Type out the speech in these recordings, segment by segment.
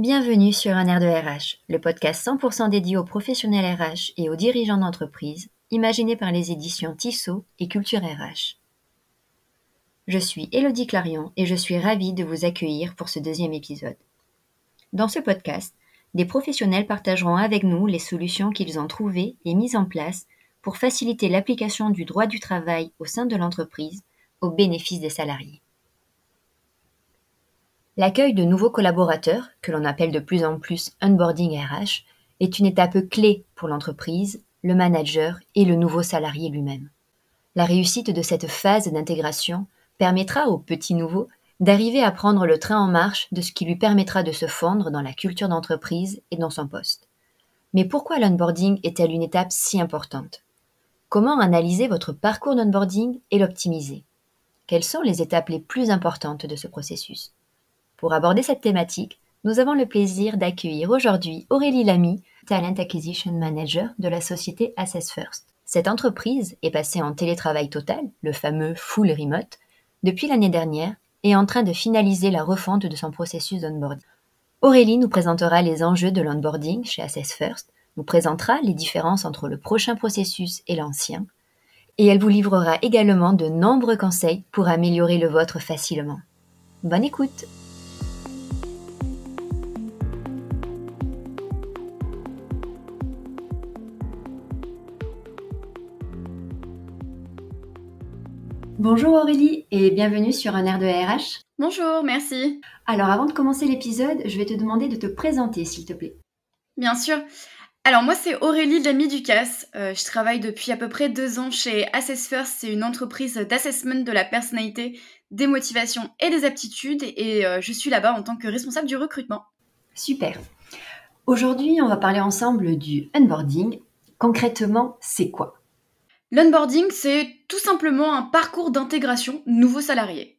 Bienvenue sur Un air de RH, le podcast 100% dédié aux professionnels RH et aux dirigeants d'entreprise, imaginé par les éditions Tissot et Culture RH. Je suis Elodie Clarion et je suis ravie de vous accueillir pour ce deuxième épisode. Dans ce podcast, des professionnels partageront avec nous les solutions qu'ils ont trouvées et mises en place pour faciliter l'application du droit du travail au sein de l'entreprise au bénéfice des salariés. L'accueil de nouveaux collaborateurs, que l'on appelle de plus en plus onboarding RH, est une étape clé pour l'entreprise, le manager et le nouveau salarié lui-même. La réussite de cette phase d'intégration permettra au petit nouveau d'arriver à prendre le train en marche de ce qui lui permettra de se fondre dans la culture d'entreprise et dans son poste. Mais pourquoi l'onboarding est-elle une étape si importante? Comment analyser votre parcours d'onboarding et l'optimiser? Quelles sont les étapes les plus importantes de ce processus? Pour aborder cette thématique, nous avons le plaisir d'accueillir aujourd'hui Aurélie Lamy, Talent Acquisition Manager de la société Assess First. Cette entreprise est passée en télétravail total, le fameux full remote, depuis l'année dernière et est en train de finaliser la refonte de son processus d'onboarding. Aurélie nous présentera les enjeux de l'onboarding chez Assess First, nous présentera les différences entre le prochain processus et l'ancien, et elle vous livrera également de nombreux conseils pour améliorer le vôtre facilement. Bonne écoute Bonjour Aurélie et bienvenue sur un air de RH. Bonjour, merci. Alors avant de commencer l'épisode, je vais te demander de te présenter s'il te plaît. Bien sûr. Alors moi c'est Aurélie Lamy Ducasse. Euh, je travaille depuis à peu près deux ans chez Assess First. C'est une entreprise d'assessment de la personnalité, des motivations et des aptitudes et euh, je suis là-bas en tant que responsable du recrutement. Super. Aujourd'hui on va parler ensemble du onboarding. Concrètement c'est quoi? L'onboarding, c'est tout simplement un parcours d'intégration nouveau salarié.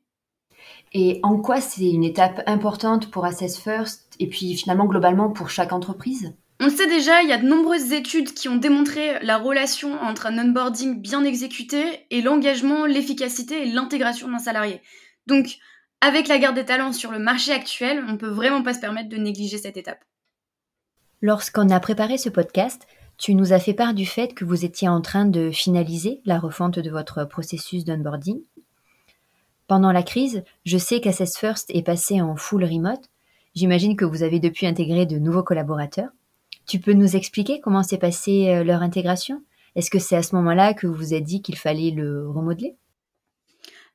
Et en quoi c'est une étape importante pour Assess First et puis finalement globalement pour chaque entreprise? On le sait déjà, il y a de nombreuses études qui ont démontré la relation entre un onboarding bien exécuté et l'engagement, l'efficacité et l'intégration d'un salarié. Donc, avec la garde des talents sur le marché actuel, on peut vraiment pas se permettre de négliger cette étape. Lorsqu'on a préparé ce podcast, tu nous as fait part du fait que vous étiez en train de finaliser la refonte de votre processus d'onboarding. Pendant la crise, je sais qu'Assess First est passé en full remote. J'imagine que vous avez depuis intégré de nouveaux collaborateurs. Tu peux nous expliquer comment s'est passée euh, leur intégration? Est-ce que c'est à ce moment-là que vous vous êtes dit qu'il fallait le remodeler?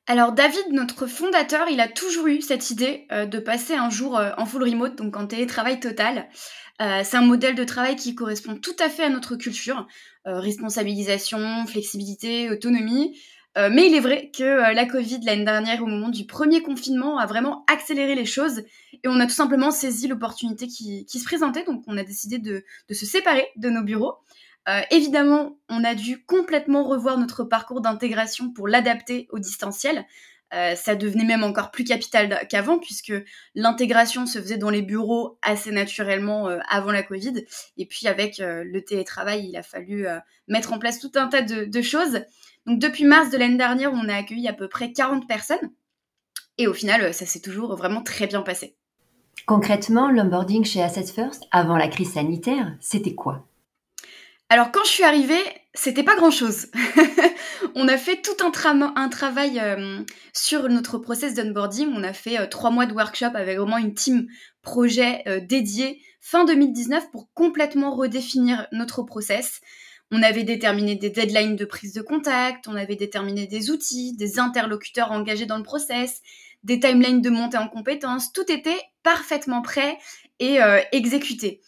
Alors David, notre fondateur, il a toujours eu cette idée euh, de passer un jour euh, en full remote, donc en télétravail total. Euh, c'est un modèle de travail qui correspond tout à fait à notre culture, responsabilisation, flexibilité, autonomie. Mais il est vrai que la Covid l'année dernière, au moment du premier confinement, a vraiment accéléré les choses et on a tout simplement saisi l'opportunité qui, se présentait. Donc on a décidé de se séparer de nos bureaux. Évidemment, on a dû complètement revoir notre parcours d'intégration pour l'adapter au distanciel. Euh, ça devenait même encore plus capital qu'avant puisque l'intégration se faisait dans les bureaux assez naturellement euh, avant la Covid. Et puis avec euh, le télétravail, il a fallu mettre en place tout un tas de, choses. Donc depuis mars de l'année dernière, on a accueilli à peu près 40 personnes. Et au final, ça s'est toujours vraiment très bien passé. Concrètement, l'onboarding chez Assets First, avant la crise sanitaire, c'était quoi? Alors quand je suis arrivée, c'était pas grand-chose. on a fait tout un, travail euh, sur notre process d'onboarding. On a fait euh, trois mois de workshop avec vraiment une team projet euh, dédiée fin 2019 pour complètement redéfinir notre process. On avait déterminé des deadlines de prise de contact, on avait déterminé des outils, des interlocuteurs engagés dans le process, des timelines de montée en compétences. Tout était parfaitement prêt et exécuté.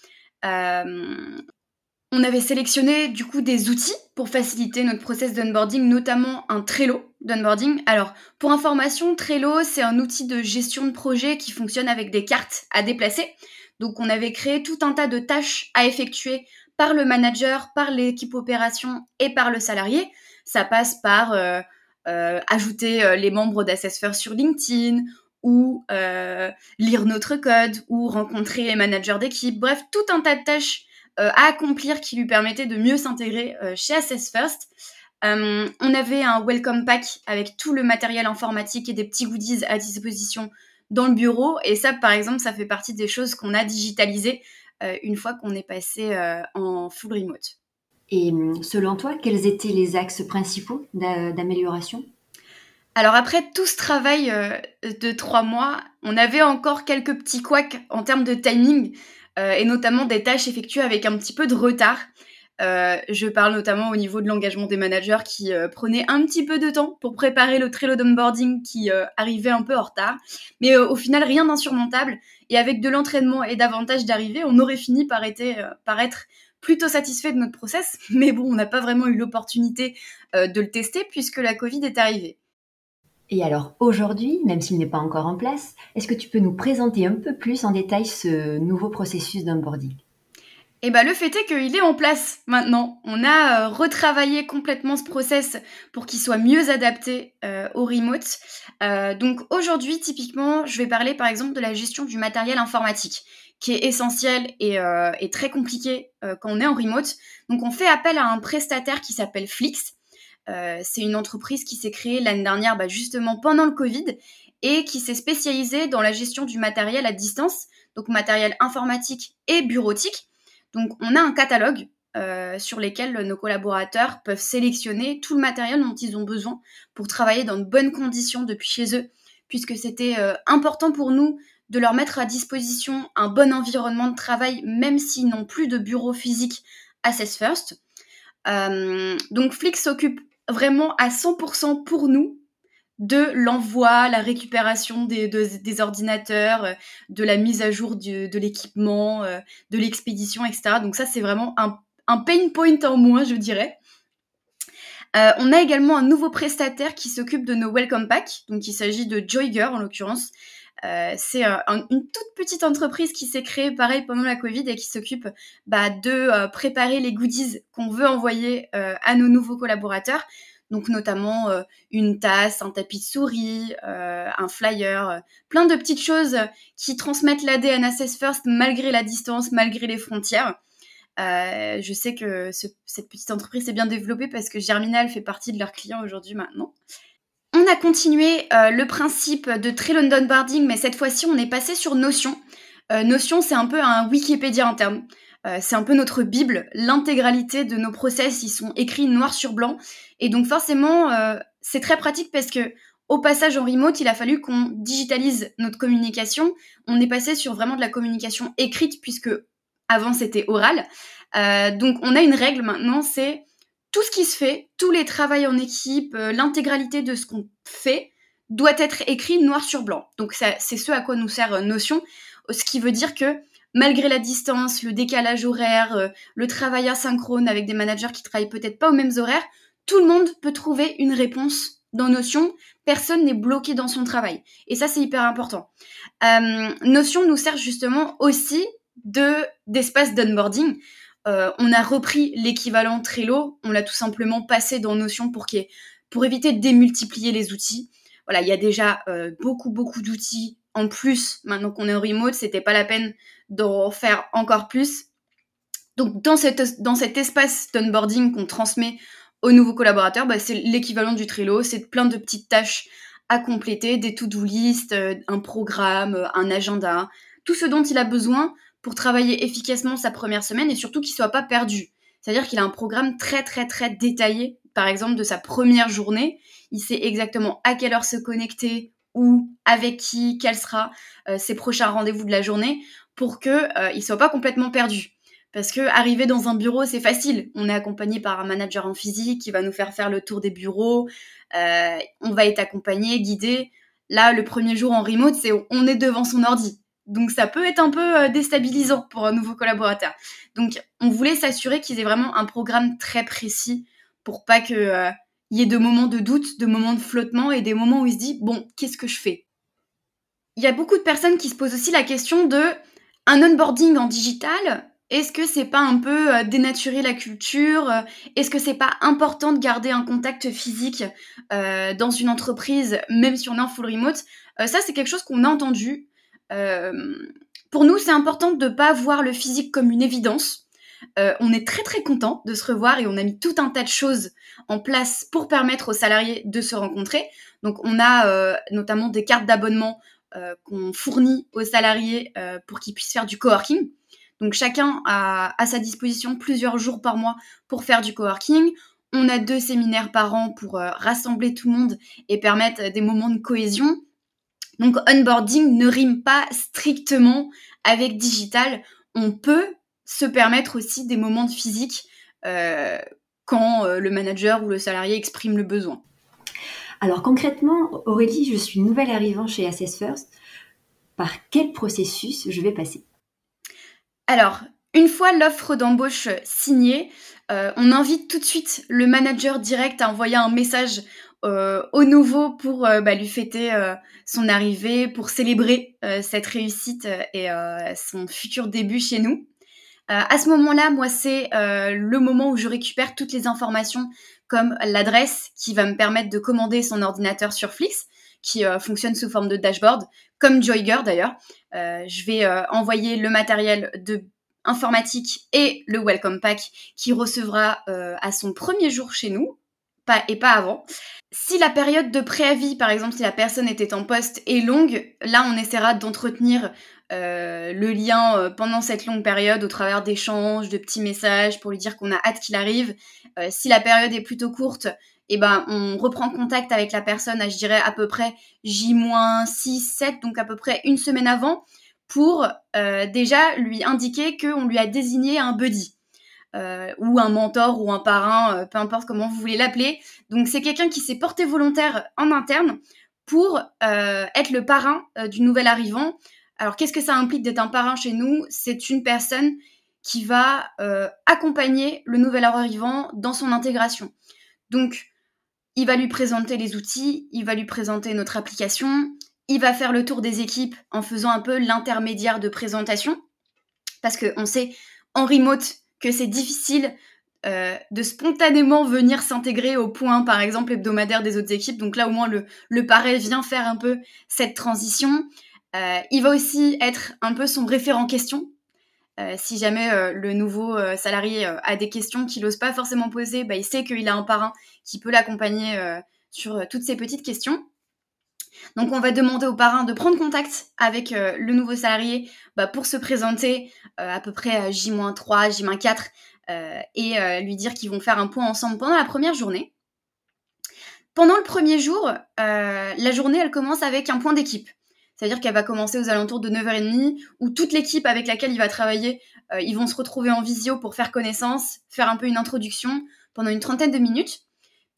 On avait sélectionné du coup des outils pour faciliter notre process d'onboarding, notamment un Trello d'onboarding. Alors, pour information, Trello, c'est un outil de gestion de projet qui fonctionne avec des cartes à déplacer. Donc, on avait créé tout un tas de tâches à effectuer par le manager, par l'équipe opération et par le salarié. Ça passe par euh, euh, ajouter euh, les membres d'Assessor sur LinkedIn ou lire notre code ou rencontrer les managers d'équipe. Bref, tout un tas de tâches à accomplir qui lui permettait de mieux s'intégrer euh, chez Assess First. Euh, on avait un welcome pack avec tout le matériel informatique et des petits goodies à disposition dans le bureau. Et ça, par exemple, ça fait partie des choses qu'on a digitalisées une fois qu'on est passé en full remote. Et hum, selon toi, quels étaient les axes principaux d'amélioration? Alors après tout ce travail de trois mois, on avait encore quelques petits couacs en termes de timing et notamment des tâches effectuées avec un petit peu de retard. Euh, je parle notamment au niveau de l'engagement des managers qui euh, prenaient un petit peu de temps pour préparer le Trello d'onboarding qui euh, arrivait un peu en retard. Mais au final, rien d'insurmontable. Et avec de l'entraînement et davantage d'arrivées, on aurait fini par, par être plutôt satisfait de notre process. Mais bon, on n'a pas vraiment eu l'opportunité de le tester puisque la Covid est arrivée. Et alors aujourd'hui, même s'il n'est pas encore en place, est-ce que tu peux nous présenter un peu plus en détail ce nouveau processus d'onboarding? Et bah le fait est qu'il est en place maintenant. On a euh, retravaillé complètement ce process pour qu'il soit mieux adapté euh, au remote. Euh, donc aujourd'hui, typiquement, je vais parler par exemple de la gestion du matériel informatique, qui est essentiel et, très compliqué quand on est en remote. Donc on fait appel à un prestataire qui s'appelle Flix. C'est une entreprise qui s'est créée l'année dernière bah, justement pendant le Covid et qui s'est spécialisée dans la gestion du matériel à distance, donc matériel informatique et bureautique. Donc on a un catalogue euh, sur lesquels nos collaborateurs peuvent sélectionner tout le matériel dont ils ont besoin pour travailler dans de bonnes conditions depuis chez eux, puisque c'était euh, important pour nous de leur mettre à disposition un bon environnement de travail, même s'ils n'ont plus de bureau physique Assess First. Euh, donc Flix s'occupe vraiment à 100% pour nous de l'envoi, la récupération des, ordinateurs, euh, de la mise à jour de l'équipement, euh, de l'expédition, etc. Donc ça, c'est vraiment un, pain point en moins, je dirais. Euh, on a également un nouveau prestataire qui s'occupe de nos welcome packs. Donc il s'agit de Joyger en l'occurrence. C'est une toute petite entreprise qui s'est créée pareil pendant la Covid et qui s'occupe bah, de préparer les goodies qu'on veut envoyer à nos nouveaux collaborateurs donc notamment euh, une tasse, un tapis de souris, euh, un flyer, euh, plein de petites choses qui transmettent l'ADN Assess First malgré la distance, malgré les frontières. je sais que cette petite entreprise s'est bien développée parce que Germinal fait partie de leurs clients aujourd'hui maintenant. On a continué le principe de très London Boarding, mais cette fois-ci on est passé sur Notion. Notion, c'est un peu un Wikipédia interne. Euh, c'est un peu notre Bible. L'intégralité de nos process, ils sont écrits noir sur blanc. Et donc forcément, euh, c'est très pratique parce que au passage en remote, il a fallu qu'on digitalise notre communication. On est passé sur vraiment de la communication écrite puisque avant c'était oral. Euh, donc on a une règle maintenant, c'est tout ce qui se fait, tous les travaux en équipe, l'intégralité de ce qu'on fait doit être écrit noir sur blanc. Donc c'est ce à quoi nous sert Notion, ce qui veut dire que malgré la distance, le décalage horaire, euh, le travail asynchrone avec des managers qui travaillent peut-être pas aux mêmes horaires, tout le monde peut trouver une réponse dans Notion. Personne n'est bloqué dans son travail. Et ça, c'est hyper important. Euh, Notion nous sert justement aussi de d'espace d'onboarding. Euh, on a repris l'équivalent Trello, on l'a tout simplement passé dans Notion pour, éviter de démultiplier les outils. Voilà, il y a déjà beaucoup, beaucoup d'outils en plus, maintenant qu'on est en remote, c'était pas la peine d'en faire encore plus. Donc dans, cette, cet espace d'onboarding qu'on transmet aux nouveaux collaborateurs, bah, c'est l'équivalent du Trello, c'est plein de petites tâches à compléter, des to-do list, euh, un programme, euh, un agenda, tout ce dont il a besoin pour travailler efficacement sa première semaine et surtout qu'il soit pas perdu. C'est-à-dire qu'il a un programme très très très détaillé, par exemple de sa première journée. Il sait exactement à quelle heure se connecter, où, avec qui, quel sera euh, ses prochains rendez-vous de la journée pour qu'il euh, ne soit pas complètement perdu. Parce que arriver dans un bureau, c'est facile. On est accompagné par un manager en physique qui va nous faire faire le tour des bureaux. Euh, on va être accompagné, guidé. Là, le premier jour en remote, c'est on est devant son ordi. Donc ça peut être un peu déstabilisant pour un nouveau collaborateur. Donc on voulait s'assurer qu'ils aient vraiment un programme très précis pour pas que il y ait de moments de doute, de moments de flottement et des moments où il se dit bon, qu'est-ce que je fais? Il y a beaucoup de personnes qui se posent aussi la question de un onboarding en digital. Est-ce que c'est pas un peu euh, dénaturer la culture? Est-ce que c'est pas important de garder un contact physique euh, dans une entreprise, même si on est en full remote? Euh, Ça, c'est quelque chose qu'on a entendu. Pour nous, c'est important de ne pas voir le physique comme une évidence. Euh, on est très très content de se revoir et on a mis tout un tas de choses en place pour permettre aux salariés de se rencontrer. Donc on a euh, notamment des cartes d'abonnement qu'on fournit aux salariés pour qu'ils puissent faire du coworking. Donc chacun a à sa disposition plusieurs jours par mois pour faire du coworking. On a deux séminaires par an pour rassembler tout le monde et permettre des moments de cohésion. Donc onboarding ne rime pas strictement avec digital. On peut se permettre aussi des moments de physique euh, quand euh, le manager ou le salarié exprime le besoin. Alors concrètement, Aurélie, je suis nouvelle arrivant chez Assess First. Par quel processus je vais passer? Alors, une fois l'offre d'embauche signée, euh, on invite tout de suite le manager direct à envoyer un message au nouveau pour euh, bah, lui fêter euh, son arrivée, pour célébrer cette réussite et son futur début chez nous. à ce moment-là, moi, c'est le moment où je récupère toutes les informations comme l'adresse qui va me permettre de commander son ordinateur sur Flix, qui fonctionne sous forme de dashboard, comme Joyger d'ailleurs. je vais envoyer le matériel de informatique et le welcome pack qui recevra à son premier jour chez nous, et pas avant. Si la période de préavis, par exemple, si la personne était en poste, est longue, là, on essaiera d'entretenir euh, le lien euh, pendant cette longue période au travers d'échanges, de petits messages pour lui dire qu'on a hâte qu'il arrive. Euh, si la période est plutôt courte, eh ben, on reprend contact avec la personne à, je dirais, à peu près J-6, 7, donc à peu près une semaine avant, pour déjà lui indiquer qu'on lui a désigné un buddy. Euh, ou un mentor ou un parrain, euh, peu importe comment vous voulez l'appeler. Donc c'est quelqu'un qui s'est porté volontaire en interne pour euh, être le parrain du nouvel arrivant. Alors qu'est-ce que ça implique d'être un parrain chez nous? C'est une personne qui va accompagner le nouvel arrivant dans son intégration. Donc il va lui présenter les outils, il va lui présenter notre application, il va faire le tour des équipes en faisant un peu l'intermédiaire de présentation. Parce qu'on sait, en remote, que c'est difficile euh, de spontanément venir s'intégrer au point, par exemple, hebdomadaire des autres équipes. Donc là, au moins, le, le vient faire un peu cette transition. Euh, il va aussi être un peu son référent question. Euh, si jamais le nouveau salarié a des questions qu'il n'ose pas forcément poser, bah, il sait qu'il a un parrain qui peut l'accompagner sur toutes ces petites questions. Donc on va demander au parrain de prendre contact avec euh, le nouveau salarié bah, pour se présenter euh, à peu près à J-3, J-4 euh, et lui dire qu'ils vont faire un point ensemble pendant la première journée. Pendant le premier jour, la journée elle commence avec un point d'équipe. C'est-à-dire qu'elle va commencer aux alentours de 9h30 où toute l'équipe avec laquelle il va travailler, ils vont se retrouver en visio pour faire connaissance, faire un peu une introduction pendant une trentaine de minutes.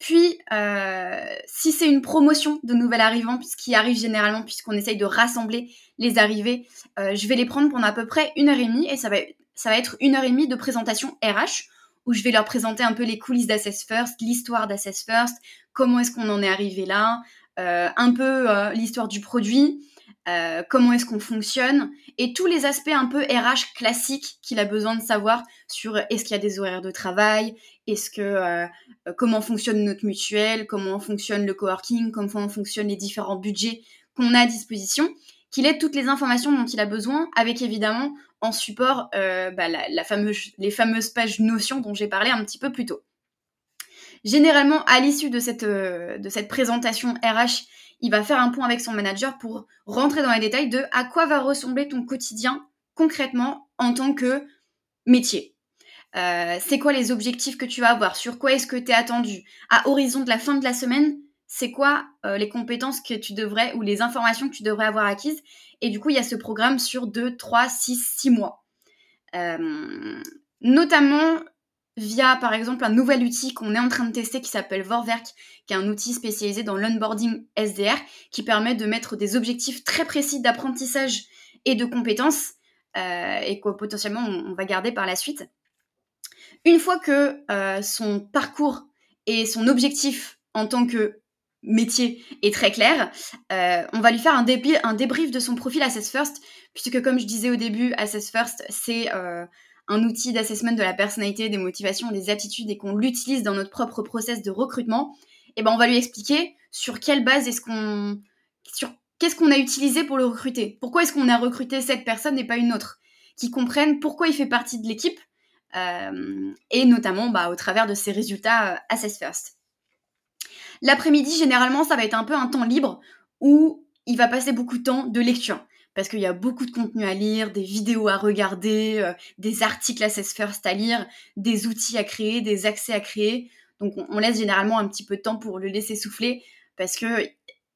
Puis, euh, si c'est une promotion de nouvel arrivant, ce qui arrive généralement puisqu'on essaye de rassembler les arrivées, euh, je vais les prendre pendant à peu près une heure et demie et ça va, ça va être une heure et demie de présentation RH où je vais leur présenter un peu les coulisses d'Assess First, l'histoire d'Assess First, comment est-ce qu'on en est arrivé là, euh, un peu l'histoire du produit, euh, comment est-ce qu'on fonctionne et tous les aspects un peu RH classiques qu'il a besoin de savoir sur est-ce qu'il y a des horaires de travail, euh, euh, comment fonctionne notre mutuelle, comment fonctionne le coworking, comment fonctionnent les différents budgets qu'on a à disposition, qu'il ait toutes les informations dont il a besoin, avec évidemment en support bah, la, fameuse, les fameuses pages Notion dont j'ai parlé un petit peu plus tôt. Généralement, à l'issue de cette, de cette présentation RH il va faire un point avec son manager pour rentrer dans les détails de à quoi va ressembler ton quotidien concrètement en tant que métier. Euh, c'est quoi les objectifs que tu vas avoir? Sur quoi est-ce que tu es attendu? À horizon de la fin de la semaine, c'est quoi euh, les compétences que tu devrais ou les informations que tu devrais avoir acquises? Et du coup, il y a ce programme sur 2, 3, 6, 6 mois. Euh, notamment, via par exemple un nouvel outil qu'on est en train de tester qui s'appelle Vorwerk, qui est un outil spécialisé dans l'onboarding SDR, qui permet de mettre des objectifs très précis d'apprentissage et de compétences, euh, et que potentiellement on, va garder par la suite. Une fois que euh, son parcours et son objectif en tant que métier est très clair, euh, on va lui faire un, débrief de son profil Assess First, puisque comme je disais au début, Assess First, c'est un outil d'assessment de la personnalité, des motivations, des attitudes et qu'on l'utilise dans notre propre process de recrutement, eh ben on va lui expliquer sur quelle base est-ce qu'on a utilisé pour le recruter. Pourquoi est-ce qu'on a recruté cette personne et pas une autre? Qui comprennent pourquoi il fait partie de l'équipe euh, et notamment bah, au travers de ses résultats euh, Assess First. L'après-midi, généralement, ça va être un peu un temps libre où il va passer beaucoup de temps de lecture parce qu'il y a beaucoup de contenu à lire, des vidéos à regarder, euh, des articles à First à lire, des outils à créer, des accès à créer. Donc on, laisse généralement un petit peu de temps pour le laisser souffler parce que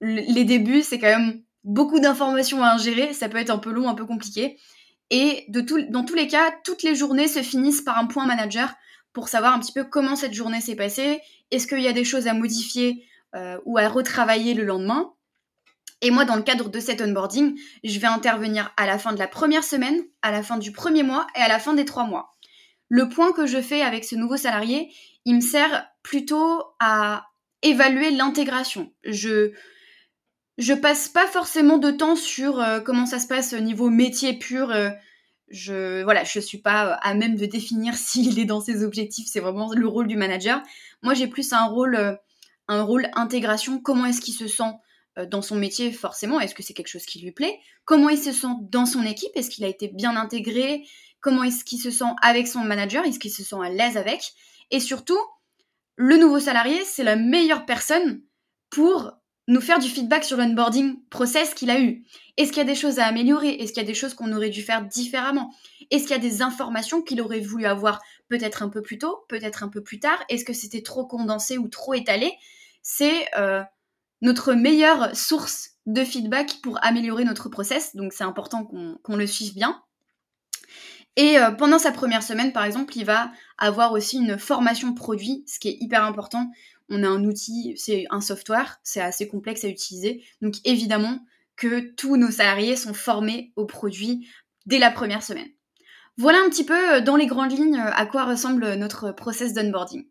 les débuts, c'est quand même beaucoup d'informations à ingérer, ça peut être un peu long, un peu compliqué. Et dans tous les cas, toutes les journées se finissent par un point manager pour savoir un petit peu comment cette journée s'est passée, est-ce qu'il y a des choses à modifier euh, ou à retravailler le lendemain? Et moi, dans le cadre de cet onboarding, je vais intervenir à la fin de la première semaine, à la fin du premier mois et à la fin des trois mois. Le point que je fais avec ce nouveau salarié, il me sert plutôt à évaluer l'intégration. Je je passe pas forcément de temps sur euh, comment ça se passe au niveau métier pur. Euh, je voilà, je suis pas à même de définir s'il est dans ses objectifs. C'est vraiment le rôle du manager. Moi, j'ai plus un rôle euh, un rôle intégration. Comment est-ce qu'il se sent dans son métier forcément Est-ce que c'est quelque chose qui lui plaît? Comment il se sent dans son équipe? Est-ce qu'il a été bien intégré? Comment est-ce qu'il se sent avec son manager? Est-ce qu'il se sent à l'aise avec? Et surtout, le nouveau salarié, c'est la meilleure personne pour nous faire du feedback sur l'onboarding process qu'il a eu. Est-ce qu'il y a des choses à améliorer? Est-ce qu'il y a des choses qu'on aurait dû faire différemment? Est-ce qu'il y a des informations qu'il aurait voulu avoir peut-être un peu plus tôt, peut-être un peu plus tard? Est-ce que c'était trop condensé ou trop étalé? C'est euh, notre meilleure source de feedback pour améliorer notre process, donc c'est important qu'on le suive bien. Et euh, pendant sa première semaine, par exemple, il va avoir aussi une formation produit, ce qui est hyper important. On a un outil, c'est un software, c'est assez complexe à utiliser. Donc évidemment que tous nos salariés sont formés au produit dès la première semaine. Voilà un petit peu euh, dans les grandes lignes euh, à quoi ressemble notre process d'onboarding.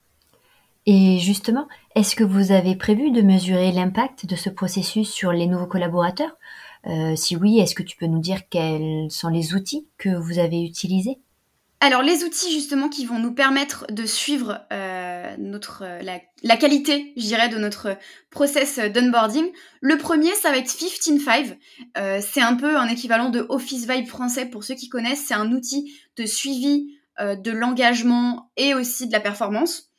Et justement, est-ce que vous avez prévu de mesurer l'impact de ce processus sur les nouveaux collaborateurs? Euh, si oui, est-ce que tu peux nous dire quels sont les outils que vous avez utilisés? Alors les outils justement qui vont nous permettre de suivre euh, notre euh, la, qualité, je dirais, de notre process d'onboarding. Le premier, ça va être 15 Euh, c'est un peu un équivalent de Office Vibe français pour ceux qui connaissent. C'est un outil de suivi de l'engagement et aussi de la performance.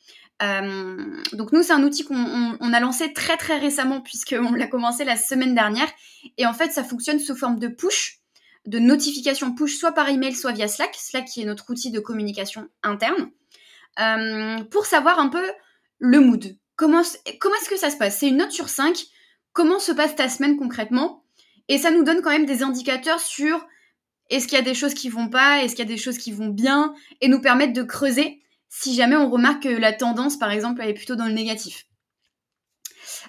Euh, donc nous, c'est un outil qu'on a lancé très très récemment puisqu'on l'a commencé la semaine dernière. Et en fait, ça fonctionne sous forme de push, de notification push, soit par email, soit via Slack. Slack qui est notre outil de communication interne. Euh, pour savoir un peu le mood. Comment, comment est-ce que ça se passe? C'est une note sur 5. Comment se passe ta semaine concrètement? Et ça nous donne quand même des indicateurs sur est-ce qu'il y a des choses qui vont pas, est-ce qu'il y a des choses qui vont bien, et nous permettre de creuser si jamais on remarque que la tendance, par exemple, elle est plutôt dans le négatif.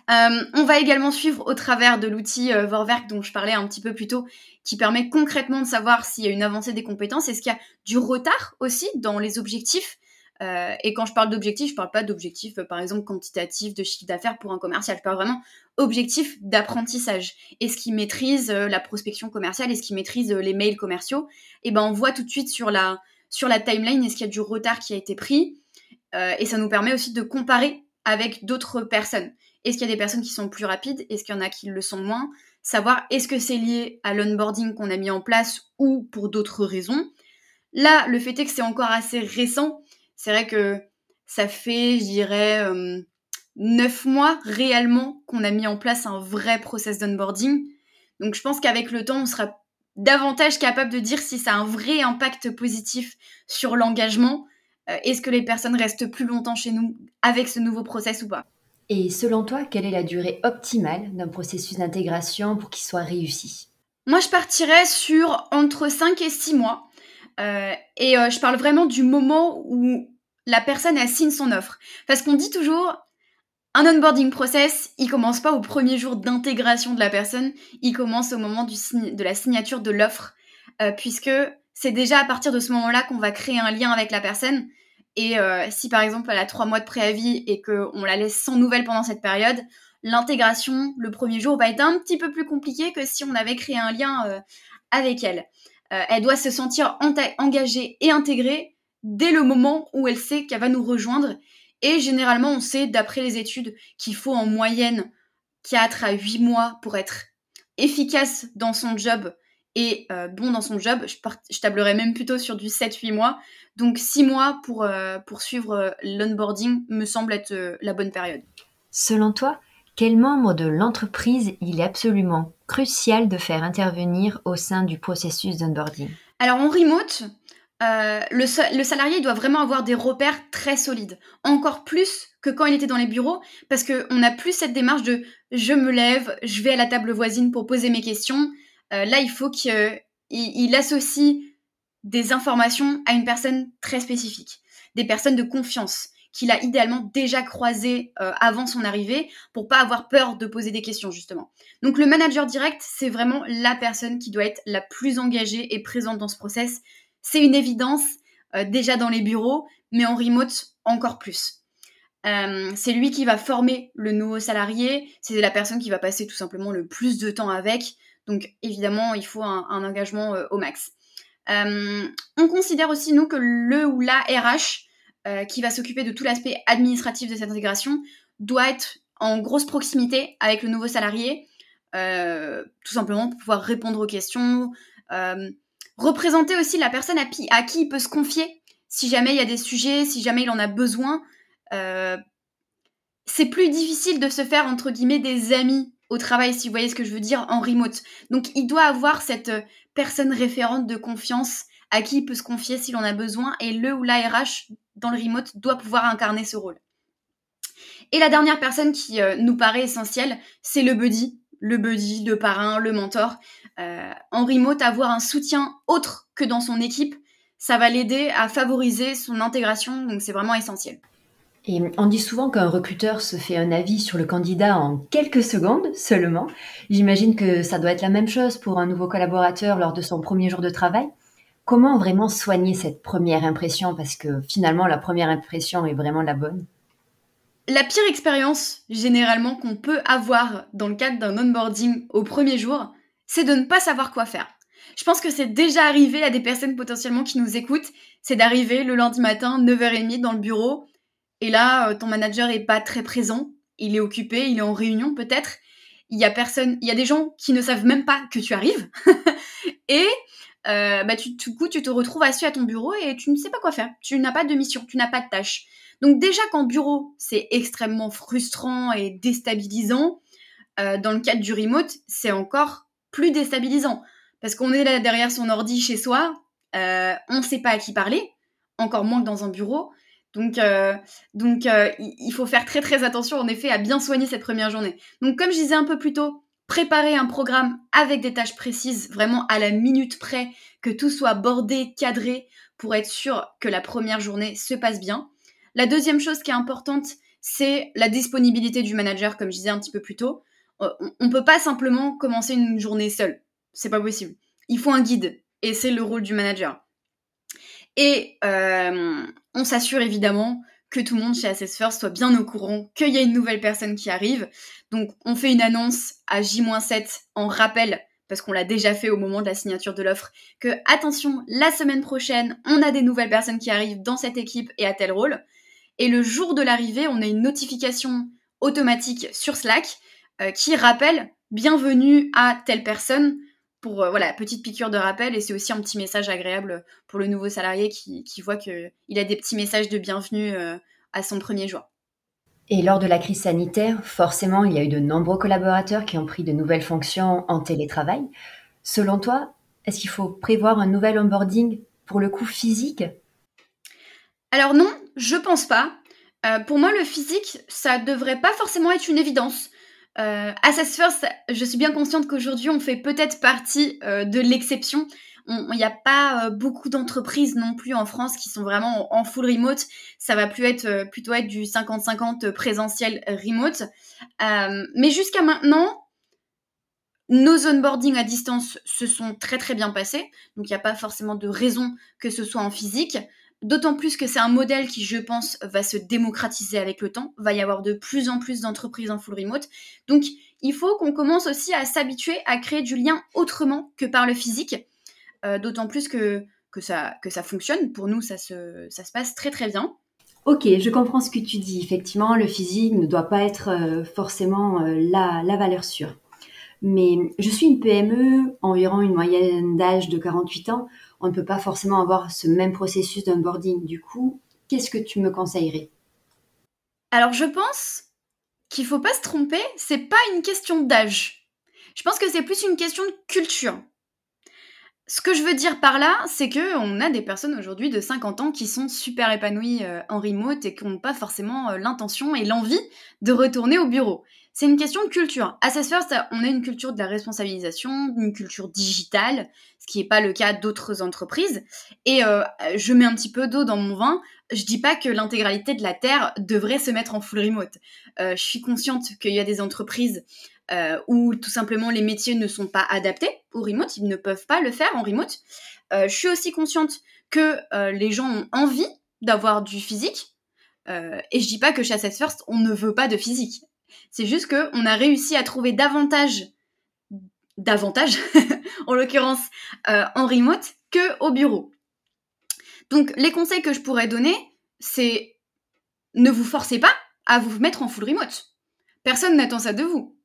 Euh, on va également suivre au travers de l'outil euh, Vorwerk dont je parlais un petit peu plus tôt, qui permet concrètement de savoir s'il y a une avancée des compétences. Est-ce qu'il y a du retard aussi dans les objectifs? Euh, Et quand je parle d'objectifs, je parle pas d'objectifs, par exemple, quantitatifs de chiffre d'affaires pour un commercial. Je parle vraiment objectifs d'apprentissage. Est-ce qu'il maîtrise la prospection commerciale? Est-ce qu'il maîtrise les mails commerciaux? Et eh ben, on voit tout de suite sur la sur la timeline, est-ce qu'il y a du retard qui a été pris euh, Et ça nous permet aussi de comparer avec d'autres personnes. Est-ce qu'il y a des personnes qui sont plus rapides? Est-ce qu'il y en a qui le sont moins? Savoir est-ce que c'est lié à l'onboarding qu'on a mis en place ou pour d'autres raisons? Là, le fait est que c'est encore assez récent. C'est vrai que ça fait, je dirais, euh, neuf mois réellement qu'on a mis en place un vrai process d'onboarding. Donc je pense qu'avec le temps, on sera davantage capable de dire si ça a un vrai impact positif sur l'engagement. Euh, est-ce que les personnes restent plus longtemps chez nous avec ce nouveau process ou pas? Et selon toi, quelle est la durée optimale d'un processus d'intégration pour qu'il soit réussi? Moi, je partirais sur entre 5 et 6 mois. Euh, et euh, je parle vraiment du moment où la personne assigne son offre. Parce qu'on dit toujours, un onboarding process, il commence pas au premier jour d'intégration de la personne, il commence au moment de la signature de l'offre, euh, puisque c'est déjà à partir de ce moment-là qu'on va créer un lien avec la personne. Et euh, si par exemple elle a trois mois de préavis et qu'on la laisse sans nouvelles pendant cette période, l'intégration le premier jour va être un petit peu plus compliqué que si on avait créé un lien euh, avec elle. elle doit se sentir engagée et intégrée dès le moment où elle sait qu'elle va nous rejoindre et généralement, on sait, d'après les études, qu'il faut en moyenne 4 à 8 mois pour être efficace dans son job et euh, bon dans son job. Je, tablerais même plutôt sur du 7-8 mois. Donc 6 mois pour, poursuivre euh, pour suivre euh, l'onboarding me semble être la bonne période. Selon toi, quel membre de l'entreprise il est absolument crucial de faire intervenir au sein du processus d'onboarding? Alors en remote, euh, le, salarié doit vraiment avoir des repères très solides, encore plus que quand il était dans les bureaux, parce qu'on n'a plus cette démarche de je me lève, je vais à la table voisine pour poser mes questions. Euh, là, il faut qu'il il associe des informations à une personne très spécifique, des personnes de confiance qu'il a idéalement déjà croisées euh, avant son arrivée pour pas avoir peur de poser des questions justement. Donc le manager direct, c'est vraiment la personne qui doit être la plus engagée et présente dans ce process. C'est une évidence euh, déjà dans les bureaux, mais en remote encore plus. Euh, c'est lui qui va former le nouveau salarié, c'est la personne qui va passer tout simplement le plus de temps avec. Donc évidemment, il faut un, engagement au max. on considère aussi, nous, que le ou la RH euh, qui va s'occuper de tout l'aspect administratif de cette intégration doit être en grosse proximité avec le nouveau salarié, euh, tout simplement pour pouvoir répondre aux questions, euh, représenter aussi la personne à, qui il peut se confier si jamais il y a des sujets, si jamais il en a besoin. c'est plus difficile de se faire entre guillemets des amis au travail, si vous voyez ce que je veux dire, en remote. Donc il doit avoir cette personne référente de confiance à qui il peut se confier s'il en a besoin, et le ou la RH dans le remote doit pouvoir incarner ce rôle. Et la dernière personne qui euh, nous paraît essentielle, c'est le buddy, le buddy, le parrain, le mentor. Euh, en remote, avoir un soutien autre que dans son équipe, ça va l'aider à favoriser son intégration, donc c'est vraiment essentiel. Et on dit souvent qu'un recruteur se fait un avis sur le candidat en quelques secondes seulement. J'imagine que ça doit être la même chose pour un nouveau collaborateur lors de son premier jour de travail. Comment vraiment soigner cette première impression? Parce que finalement, la première impression est vraiment la bonne. La pire expérience, généralement, qu'on peut avoir dans le cadre d'un onboarding au premier jour, c'est de ne pas savoir quoi faire. Je pense que c'est déjà arrivé à des personnes potentiellement qui nous écoutent, c'est d'arriver le lundi matin, 9h30 dans le bureau, et là, euh, ton manager est pas très présent, il est occupé, il est en réunion peut-être, il y a personne, il y a des gens qui ne savent même pas que tu arrives, et euh, bah du coup, tu te retrouves assis à ton bureau et tu ne sais pas quoi faire. Tu n'as pas de mission, tu n'as pas de tâche. Donc déjà qu'en bureau, c'est extrêmement frustrant et déstabilisant, euh, dans le cadre du remote, c'est encore plus déstabilisant. Parce qu'on est là derrière son ordi chez soi, euh, on ne sait pas à qui parler, encore moins que dans un bureau. Donc, donc il faut faire très très attention en effet à bien soigner cette première journée. Donc comme je disais un peu plus tôt, préparer un programme avec des tâches précises, vraiment à la minute près, que tout soit bordé, cadré, pour être sûr que la première journée se passe bien. La deuxième chose qui est importante, c'est la disponibilité du manager, comme je disais un petit peu plus tôt. Euh, on ne peut pas simplement commencer une journée seule. C'est pas possible. Il faut un guide, et c'est le rôle du manager. Et euh, on s'assure évidemment que tout le monde chez Assess First soit bien au courant qu'il y a une nouvelle personne qui arrive. Donc on fait une annonce à J-7 en rappel, parce qu'on l'a déjà fait au moment de la signature de l'offre, que attention, la semaine prochaine, on a des nouvelles personnes qui arrivent dans cette équipe et à tel rôle. Et le jour de l'arrivée, on a une notification automatique sur Slack euh, qui rappelle bienvenue à telle personne pour euh, voilà petite piqûre de rappel et c'est aussi un petit message agréable pour le nouveau salarié qui, qui voit qu'il a des petits messages de bienvenue euh, à son premier jour. Et lors de la crise sanitaire, forcément, il y a eu de nombreux collaborateurs qui ont pris de nouvelles fonctions en télétravail. Selon toi, est-ce qu'il faut prévoir un nouvel onboarding pour le coup physique? Alors non, je pense pas. Euh, pour moi, le physique, ça devrait pas forcément être une évidence. Euh, Assess First, je suis bien consciente qu'aujourd'hui, on fait peut-être partie euh, de l'exception il n'y a pas euh, beaucoup d'entreprises non plus en France qui sont vraiment en full remote. Ça va euh, plutôt être du 50-50 présentiel remote. Mais jusqu'à maintenant, nos onboarding à distance se sont très très bien passés. Donc il n'y a pas forcément de raison que ce soit en physique. D'autant plus que c'est un modèle qui, je pense, va se démocratiser avec le temps. Va y avoir de plus en plus d'entreprises en full remote. Donc, il faut qu'on commence aussi à s'habituer à créer du lien autrement que par le physique. Euh, d'autant plus que, ça, fonctionne. Pour nous, ça se, ça se passe très très bien. Ok, je comprends ce que tu dis. Effectivement, le physique ne doit pas être euh, forcément euh, la, la, valeur sûre. Mais je suis une PME, environ une moyenne d'âge de 48 ans. On ne peut pas forcément avoir ce même processus d'onboarding. Du coup, qu'est-ce que tu me conseillerais? Alors, je pense qu'il faut pas se tromper, c'est pas une question d'âge. Je pense que c'est plus une question de culture. Ce que je veux dire par là, c'est que on a des personnes aujourd'hui de 50 ans qui sont super épanouies euh, en remote et qui n'ont pas forcément euh, l'intention et l'envie de retourner au bureau. C'est une question de culture. À First, on a une culture de la responsabilisation, une culture digitale, ce qui n'est pas le cas d'autres entreprises. Et euh, je mets un petit peu d'eau dans mon vin. Je dis pas que l'intégralité de la Terre devrait se mettre en full remote. je suis consciente qu'il y a des entreprises euh, où tout simplement les métiers ne sont pas adaptés au remote, ils ne peuvent pas le faire en remote. Euh, je suis aussi consciente que euh, les gens ont envie d'avoir du physique, et je dis pas que chez Assets First, on ne veut pas de physique. C'est juste qu'on a réussi à trouver davantage, davantage, en l'occurrence, en remote que au bureau. Donc, les conseils que je pourrais donner, c'est ne vous forcez pas à vous mettre en full remote. Personne n'attend ça de vous.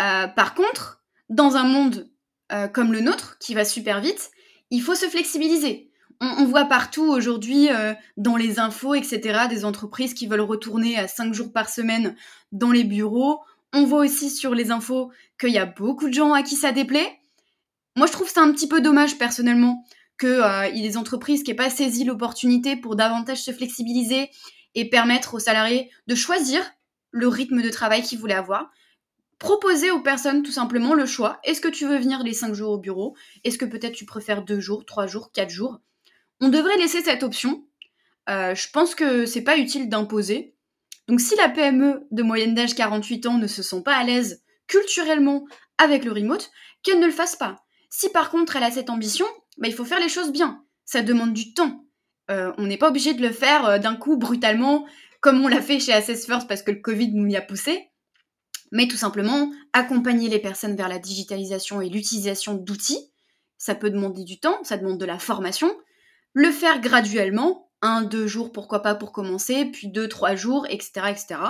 Euh, par contre, dans un monde euh, comme le nôtre, qui va super vite, il faut se flexibiliser. On, voit partout aujourd'hui, euh, dans les infos, etc., des entreprises qui veulent retourner à 5 jours par semaine dans les bureaux. On voit aussi sur les infos qu'il y a beaucoup de gens à qui ça déplaît. Moi, je trouve ça un petit peu dommage, personnellement, qu'il y ait des entreprises qui n'aient pas saisi l'opportunité pour davantage se flexibiliser et permettre aux salariés de choisir le rythme de travail qu'ils voulaient avoir proposer aux personnes tout simplement le choix. Est-ce que tu veux venir les 5 jours au bureau? Est-ce que peut-être tu préfères 2 jours, 3 jours, 4 jours? On devrait laisser cette option. Euh, je pense que c'est pas utile d'imposer. Donc si la PME de moyenne d'âge 48 ans ne se sent pas à l'aise culturellement avec le remote, qu'elle ne le fasse pas. Si par contre elle a cette ambition, bah, il faut faire les choses bien. Ça demande du temps. Euh, on n'est pas obligé de le faire euh, d'un coup brutalement comme on l'a fait chez Assess First parce que le Covid nous y a poussé mais tout simplement accompagner les personnes vers la digitalisation et l'utilisation d'outils. Ça peut demander du temps, ça demande de la formation. Le faire graduellement, un, deux jours, pourquoi pas pour commencer, puis deux, trois jours, etc. etc.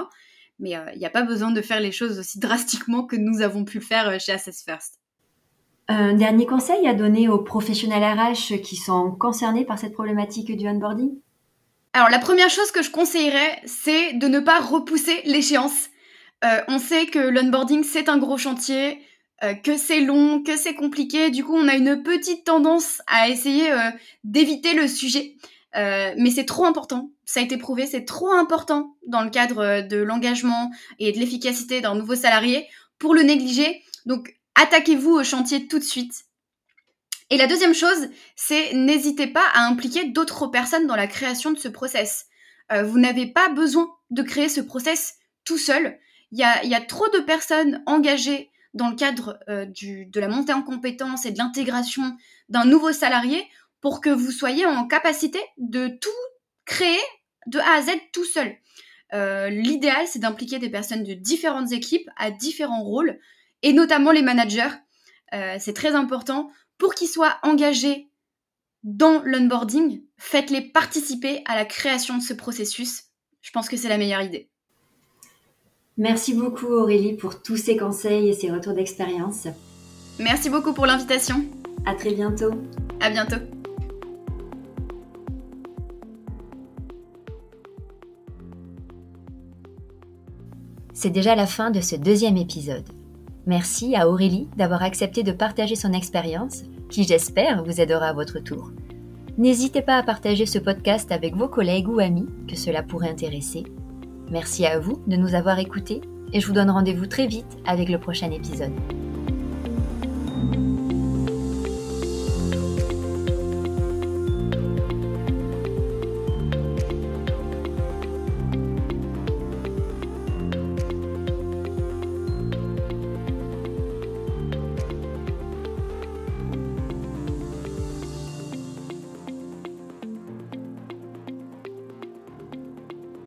Mais il euh, n'y a pas besoin de faire les choses aussi drastiquement que nous avons pu le faire euh, chez Assess First. Un dernier conseil à donner aux professionnels RH qui sont concernés par cette problématique du onboarding? Alors la première chose que je conseillerais, c'est de ne pas repousser l'échéance euh, on sait que l'onboarding, c'est un gros chantier, euh, que c'est long, que c'est compliqué. Du coup, on a une petite tendance à essayer euh, d'éviter le sujet. mais c'est trop important, ça a été prouvé, c'est trop important dans le cadre de l'engagement et de l'efficacité d'un nouveau salarié pour le négliger. Donc, attaquez-vous au chantier tout de suite. Et la deuxième chose, c'est n'hésitez pas à impliquer d'autres personnes dans la création de ce process. vous n'avez pas besoin de créer ce process tout seul. Il y a, trop de personnes engagées dans le cadre euh, de la montée en compétences et de l'intégration d'un nouveau salarié pour que vous soyez en capacité de tout créer de A à Z tout seul. Euh, l'idéal, c'est d'impliquer des personnes de différentes équipes à différents rôles, et notamment les managers. Euh, c'est très important pour qu'ils soient engagés dans l'onboarding. Faites-les participer à la création de ce processus. Je pense que c'est la meilleure idée. Merci beaucoup Aurélie pour tous ces conseils et ces retours d'expérience. Merci beaucoup pour l'invitation. À très bientôt. À bientôt. C'est déjà la fin de ce deuxième épisode. Merci à Aurélie d'avoir accepté de partager son expérience, qui j'espère vous aidera à votre tour. N'hésitez pas à partager ce podcast avec vos collègues ou amis que cela pourrait intéresser Merci à vous de nous avoir écoutés et je vous donne rendez-vous très vite avec le prochain épisode.